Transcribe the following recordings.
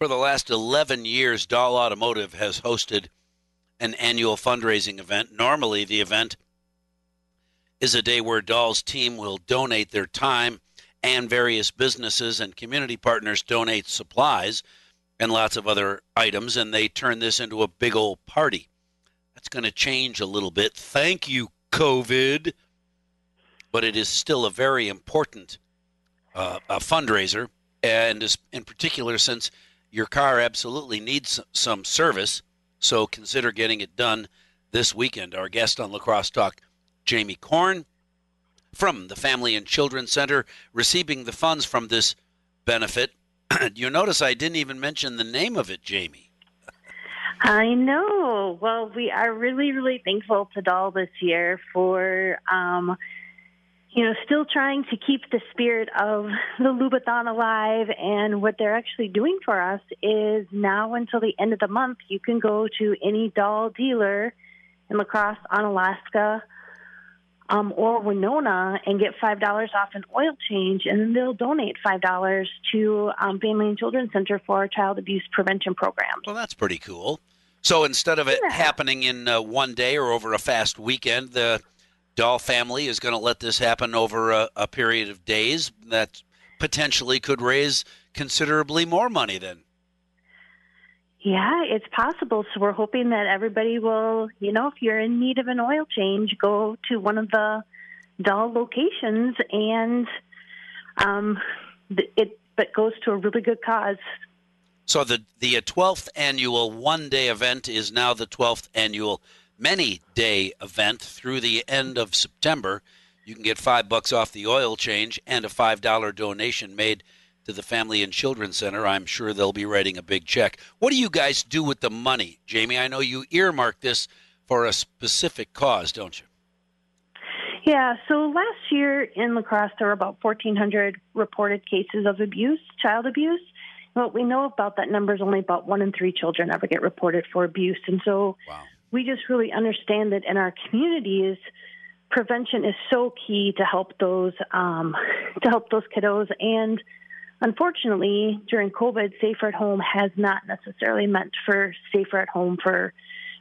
For the last 11 years, Dahl Automotive has hosted an annual fundraising event. Normally, the event is a day where Dahl's team will donate their time and various businesses and community partners donate supplies and lots of other items, and they turn this into a big old party. That's going to change a little bit. Thank you, COVID. But it is still a very important uh, a fundraiser, and in particular, since your car absolutely needs some service. So consider getting it done this weekend. Our guest on La Crosse Talk, Jamie Korn from the Family and Children Center, receiving the funds from this benefit. you notice I didn't even mention the name of it, Jamie. I know. Well, we are really, really thankful to Dahl this year for um, you know, still trying to keep the spirit of the Lubathon alive. And what they're actually doing for us is now until the end of the month, you can go to any Dahl dealer in La Crosse, Onalaska, um, or Winona and get five dollars off an oil change, and then they'll donate five dollars to um, Family and Children's Center for our child abuse prevention program. Well, that's pretty cool. So instead of it yeah. happening in uh, one day or over a fast weekend, the Dahl family is going to let this happen over a, a period of days that potentially could raise considerably more money then. Yeah, it's possible. So we're hoping that everybody will, you know, if you're in need of an oil change, go to one of the Dahl locations and um, it but goes to a really good cause. So the the 12th annual one day event is now the 12th annual many day event through the end of September. You can get five bucks off the oil change and a $5 donation made to the Family and Children Center. I'm sure they'll be writing a big check. What do you guys do with the money, Jamie? I know you earmarked this for a specific cause, don't you? Yeah, so last year in La Crosse, there were about 1,400 reported cases of abuse, child abuse. What we know about that number is only about one in three children ever get reported for abuse. And so wow we just really understand that in our communities, prevention is so key to help those um, to help those kiddos. And unfortunately, during COVID, safer at home has not necessarily meant for safer at home for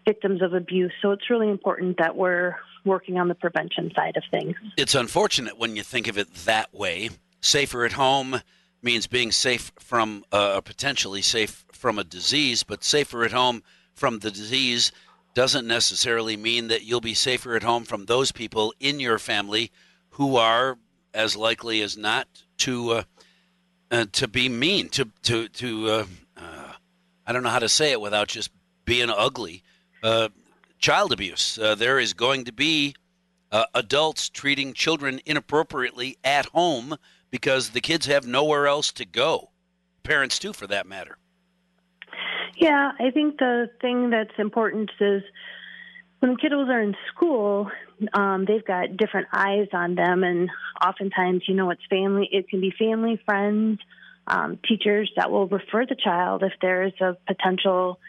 victims of abuse. So it's really important that we're working on the prevention side of things. It's unfortunate when you think of it that way. Safer at home means being safe from uh, potentially safe from a disease, but safer at home from the disease doesn't necessarily mean that you'll be safer at home from those people in your family who are as likely as not to uh, uh, to be mean to to to uh, uh I don't know how to say it without just being ugly. Uh, child abuse. Uh, there is going to be adults treating children inappropriately at home because the kids have nowhere else to go. Parents too, for that matter. Yeah, I think the thing that's important is when kiddos are in school, um, they've got different eyes on them, and oftentimes, you know, it's family. It can be family, friends, um, teachers that will refer the child if there is a potential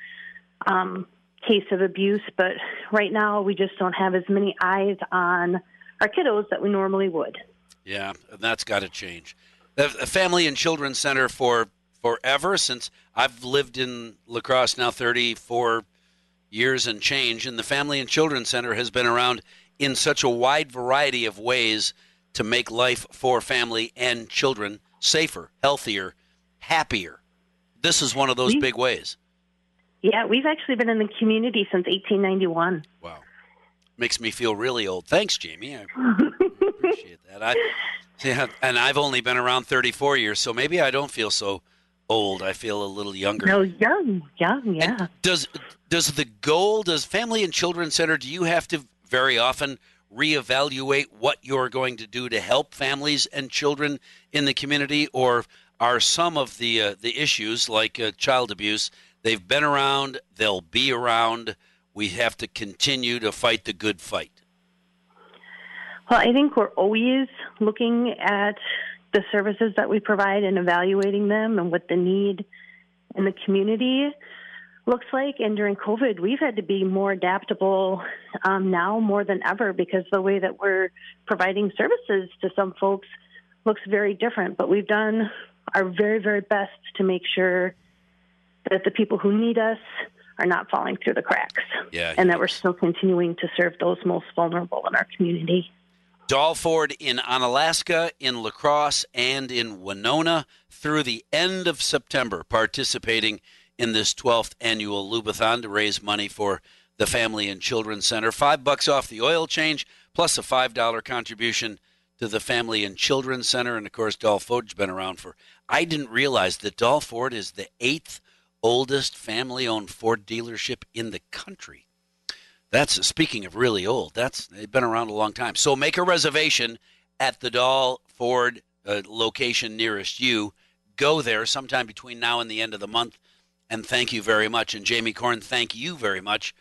um, case of abuse. But right now, we just don't have as many eyes on our kiddos that we normally would. Yeah, that's got to change. The Family and Children's Center for forever since I've lived in La Crosse now 34 years and change, and the Family and Children Center has been around in such a wide variety of ways to make life for family and children safer, healthier, happier. This is one of those big ways. Yeah, we've actually been in the community since 1891. Wow. Makes me feel really old. Thanks, Jamie. I appreciate that. I, yeah, and I've only been around 34 years, so maybe I don't feel so old. I feel a little younger. No, young, young, yeah. And does does the goal, does Family and Children Center, do you have to very often reevaluate what you're going to do to help families and children in the community, or are some of the uh, the issues like uh, child abuse? They've been around. They'll be around. We have to continue to fight the good fight. Well, I think we're always looking at the services that we provide and evaluating them and what the need in the community looks like. And during COVID, we've had to be more adaptable um, now more than ever because the way that we're providing services to some folks looks very different. But we've done our very, very best to make sure that the people who need us are not falling through the cracks. Yeah, and that we're still continuing to serve those most vulnerable in our community. Dahl Ford in Onalaska, in La Crosse, and in Winona through the end of September, participating in this 12th annual Lubathon to raise money for the Family and Children Center. Five bucks off the oil change, plus a $5 contribution to the Family and Children Center. And of course, Dahl Ford's been around for. I didn't realize that Dahl Ford is the eighth oldest family owned Ford dealership in the country. That's speaking of really old. That's they've been around a long time. So make a reservation at the Dahl Ford uh, location nearest you. Go there sometime between now and the end of the month. And thank you very much. And Jamie Corn, thank you very much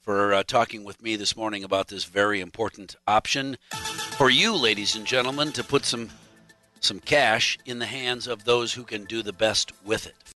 for uh, talking with me this morning about this very important option for you, ladies and gentlemen, to put some some cash in the hands of those who can do the best with it.